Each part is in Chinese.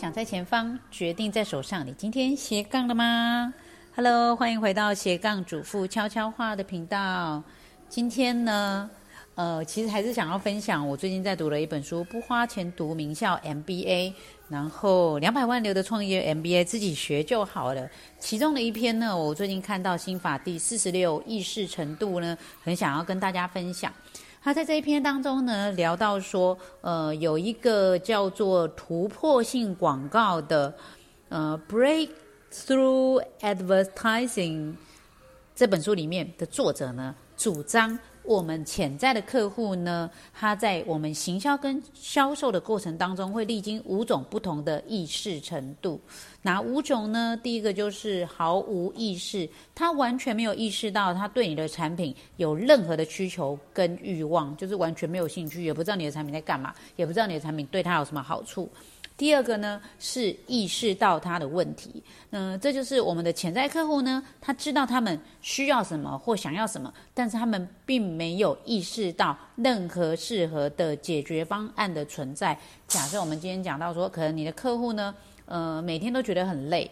想在前方，决定在手上。你今天斜杠了吗？Hello，欢迎回到斜杠主妇悄悄话的频道。今天呢，呃，其实还是想要分享我最近在读的一本书，不花钱读名校 MBA，然后两百万流的创业 MBA 自己学就好了。其中的一篇呢，我最近看到心法第四十六意识程度呢，很想要跟大家分享。他在这一篇当中呢，聊到说，呃，有一个叫做突破性广告的，呃，Breakthrough Advertising 这本书里面的作者呢，主张。我们潜在的客户呢，他在我们行销跟销售的过程当中，会历经五种不同的意识程度。哪五种呢？第一个就是毫无意识，他完全没有意识到他对你的产品有任何的需求跟欲望，就是完全没有兴趣，也不知道你的产品在干嘛，也不知道你的产品对他有什么好处。第二个呢是意识到他的问题，嗯，这就是我们的潜在客户呢，他知道他们需要什么或想要什么，但是他们并没有意识到任何适合的解决方案的存在。假设我们今天讲到说，可能你的客户呢，呃，每天都觉得很累，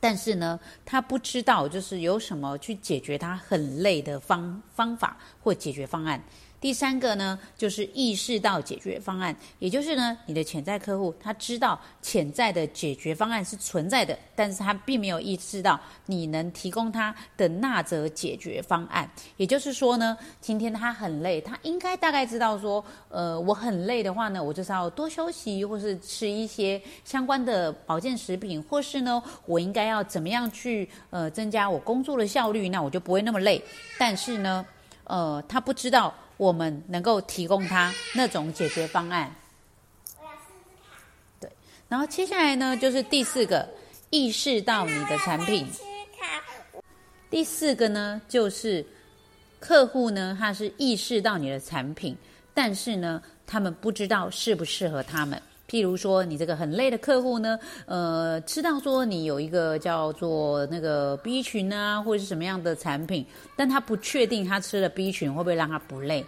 但是呢，他不知道就是有什么去解决他很累的方方法或解决方案。第三个呢，就是意识到解决方案，也就是呢，你的潜在客户他知道潜在的解决方案是存在的，但是他并没有意识到你能提供他的那则解决方案。也就是说呢，今天他很累，他应该大概知道说，呃，我很累的话呢，我就是要多休息，或是吃一些相关的保健食品，或是呢，我应该要怎么样去呃增加我工作的效率，那我就不会那么累。但是呢，呃，他不知道。我们能够提供他那种解决方案。对，然后接下来呢，就是第四个，意识到你的产品。第四个呢，就是客户呢，他是意识到你的产品，但是呢，他们不知道适不适合他们。譬如说，你这个很累的客户呢，呃，知道说你有一个叫做那个 B 群啊，或者是什么样的产品，但他不确定他吃了 B 群会不会让他不累。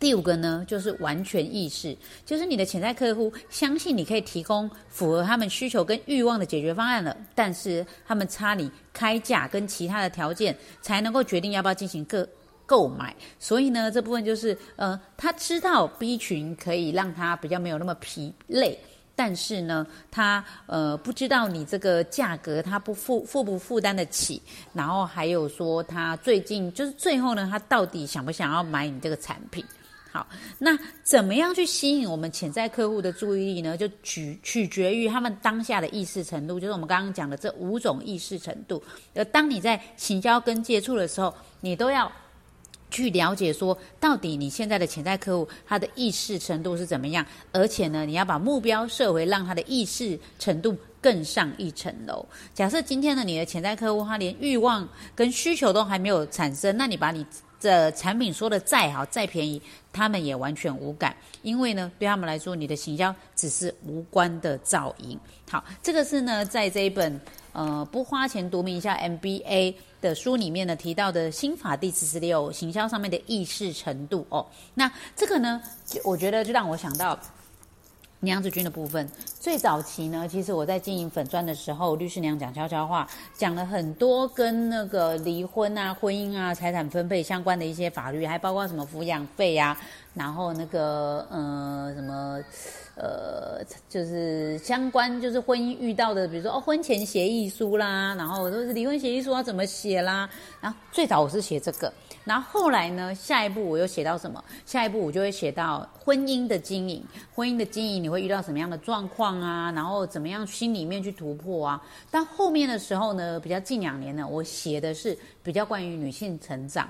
第五个呢，就是完全意识，就是你的潜在客户相信你可以提供符合他们需求跟欲望的解决方案了，但是他们差你开价跟其他的条件，才能够决定要不要进行个。购买，所以呢，这部分就是呃，他知道 B 群可以让他比较没有那么疲累，但是呢，他呃不知道你这个价格他不负负不负担得起，然后还有说他最近就是最后呢，他到底想不想要买你这个产品？好，那怎么样去吸引我们潜在客户的注意力呢？就取取决于他们当下的意识程度，就是我们刚刚讲的这五种意识程度。而当你在行销跟接触的时候，你都要。去了解说，到底你现在的潜在客户他的意识程度是怎么样？而且呢，你要把目标设回让他的意识程度更上一层楼。假设今天呢，你的潜在客户他连欲望跟需求都还没有产生，那你把你的产品说的再好再便宜，他们也完全无感，因为呢，对他们来说，你的行销只是无关的噪音。好，这个是呢，在这一本。呃，不花钱读名一下 MBA 的书里面呢提到的心法第四十六行销上面的意识程度哦，那这个呢，我觉得就让我想到娘子军的部分。最早期呢，其实我在经营粉砖的时候，律师娘讲悄悄话，讲了很多跟那个离婚啊、婚姻啊、财产分配相关的一些法律，还包括什么抚养费呀，然后那个呃什么。呃，就是相关，就是婚姻遇到的，比如说哦，婚前协议书啦，然后都是离婚协议书要怎么写啦。然后最早我是写这个，然后后来呢，下一步我又写到什么？下一步我就会写到婚姻的经营，婚姻的经营你会遇到什么样的状况啊？然后怎么样心里面去突破啊？但后面的时候呢，比较近两年呢，我写的是比较关于女性成长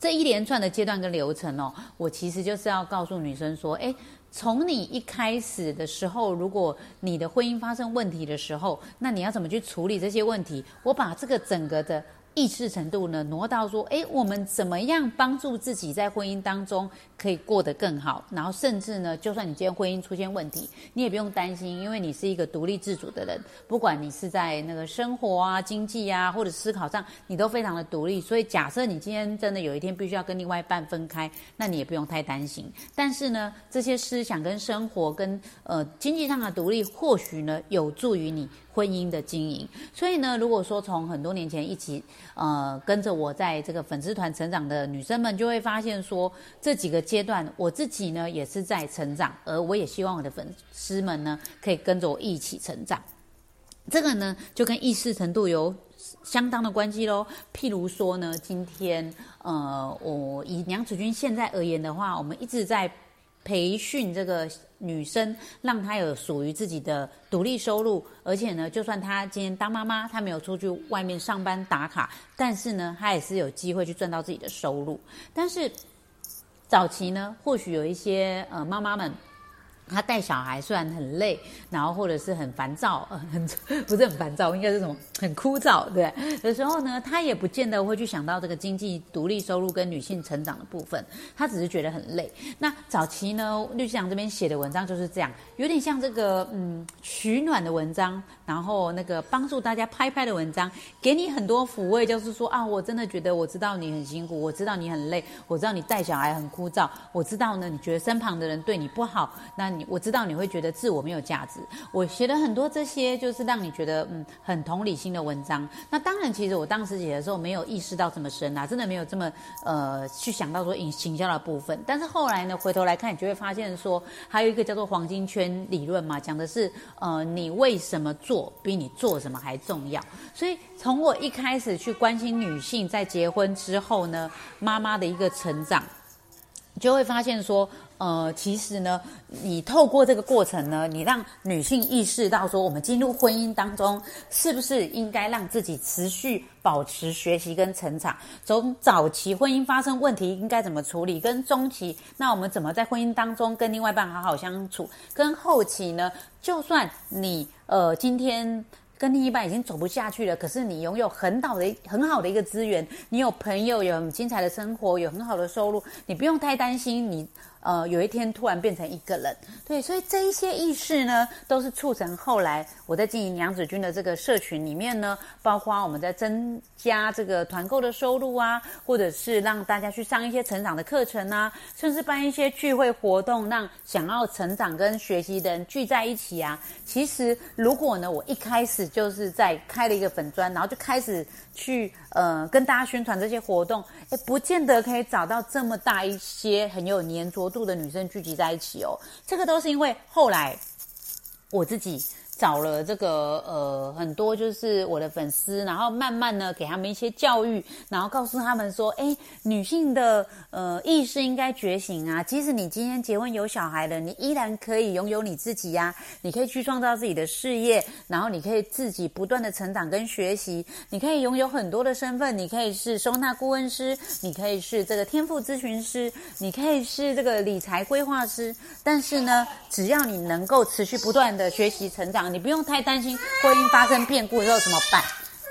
这一连串的阶段跟流程哦，我其实就是要告诉女生说，哎。从你一开始的时候，如果你的婚姻发生问题的时候，那你要怎么去处理这些问题？我把这个整个的意识程度呢挪到说，哎，我们怎么样帮助自己在婚姻当中可以过得更好？然后甚至呢，就算你今天婚姻出现问题，你也不用担心，因为你是一个独立自主的人，不管你是在那个生活啊、经济啊或者思考上，你都非常的独立。所以假设你今天真的有一天必须要跟另外一半分开，那你也不用太担心。但是呢，这些思想跟生活跟呃经济上的独立，或许呢有助于你。婚姻的经营，所以呢，如果说从很多年前一起，呃，跟着我在这个粉丝团成长的女生们，就会发现说，这几个阶段，我自己呢也是在成长，而我也希望我的粉丝们呢，可以跟着我一起成长。这个呢，就跟意识程度有相当的关系喽。譬如说呢，今天，呃，我以娘子军现在而言的话，我们一直在。培训这个女生，让她有属于自己的独立收入，而且呢，就算她今天当妈妈，她没有出去外面上班打卡，但是呢，她也是有机会去赚到自己的收入。但是早期呢，或许有一些呃妈妈们。他带小孩虽然很累，然后或者是很烦躁，呃，很不是很烦躁，应该是什么很枯燥，对。有时候呢，他也不见得会去想到这个经济独立收入跟女性成长的部分，他只是觉得很累。那早期呢，律师长这边写的文章就是这样，有点像这个嗯取暖的文章，然后那个帮助大家拍拍的文章，给你很多抚慰，就是说啊，我真的觉得我知道你很辛苦，我知道你很累，我知道你带小孩很枯燥，我知道呢，你觉得身旁的人对你不好，那。我知道你会觉得自我没有价值。我写了很多这些，就是让你觉得嗯很同理心的文章。那当然，其实我当时写的时候没有意识到这么深啊，真的没有这么呃去想到说营行销的部分。但是后来呢，回头来看，你就会发现说，还有一个叫做黄金圈理论嘛，讲的是呃你为什么做比你做什么还重要。所以从我一开始去关心女性在结婚之后呢，妈妈的一个成长。就会发现说，呃，其实呢，你透过这个过程呢，你让女性意识到说，我们进入婚姻当中，是不是应该让自己持续保持学习跟成长？从早期婚姻发生问题应该怎么处理，跟中期，那我们怎么在婚姻当中跟另外一半好好相处？跟后期呢，就算你呃今天。跟另一半已经走不下去了，可是你拥有很好的、很好的一个资源，你有朋友，有很精彩的生活，有很好的收入，你不用太担心你。呃，有一天突然变成一个人，对，所以这一些意识呢，都是促成后来我在经营娘子军的这个社群里面呢，包括我们在增加这个团购的收入啊，或者是让大家去上一些成长的课程啊，甚至办一些聚会活动，让想要成长跟学习的人聚在一起啊。其实如果呢，我一开始就是在开了一个粉砖，然后就开始去呃跟大家宣传这些活动，诶，不见得可以找到这么大一些很有粘着。度的女生聚集在一起哦，这个都是因为后来我自己。找了这个呃很多就是我的粉丝，然后慢慢呢给他们一些教育，然后告诉他们说，哎，女性的呃意识应该觉醒啊！即使你今天结婚有小孩了，你依然可以拥有你自己呀！你可以去创造自己的事业，然后你可以自己不断的成长跟学习，你可以拥有很多的身份，你可以是收纳顾问师，你可以是这个天赋咨询师，你可以是这个理财规划师，但是呢，只要你能够持续不断的学习成长。你不用太担心婚姻发生变故之后怎么办？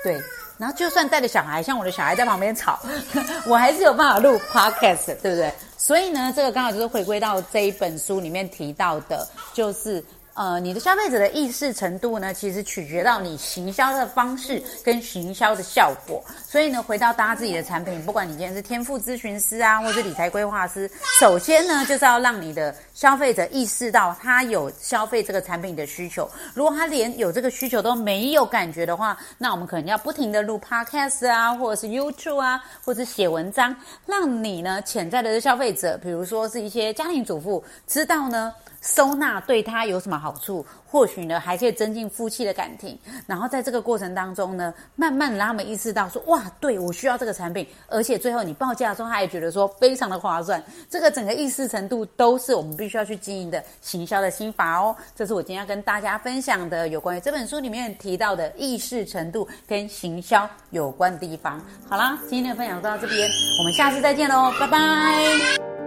对，然后就算带着小孩，像我的小孩在旁边吵，我还是有办法录 podcast，对不对？所以呢，这个刚好就是回归到这一本书里面提到的，就是。呃，你的消费者的意识程度呢，其实取决到你行销的方式跟行销的效果。所以呢，回到搭自己的产品，不管你今天是天赋咨询师啊，或是理财规划师，首先呢，就是要让你的消费者意识到他有消费这个产品的需求。如果他连有这个需求都没有感觉的话，那我们可能要不停的录 podcast 啊，或者是 YouTube 啊，或者写文章，让你呢潜在的消费者，比如说是一些家庭主妇，知道呢。收纳对他有什么好好处？或许呢，还可以增进夫妻的感情。然后在这个过程当中呢，慢慢让他们意识到说：哇，对我需要这个产品，而且最后你报价的时候，他也觉得说非常的划算。这个整个意识程度都是我们必须要去经营的行销的心法哦。这是我今天要跟大家分享的有关于这本书里面提到的意识程度跟行销有关的地方。好啦，今天的分享就到这边，我们下次再见喽，拜拜。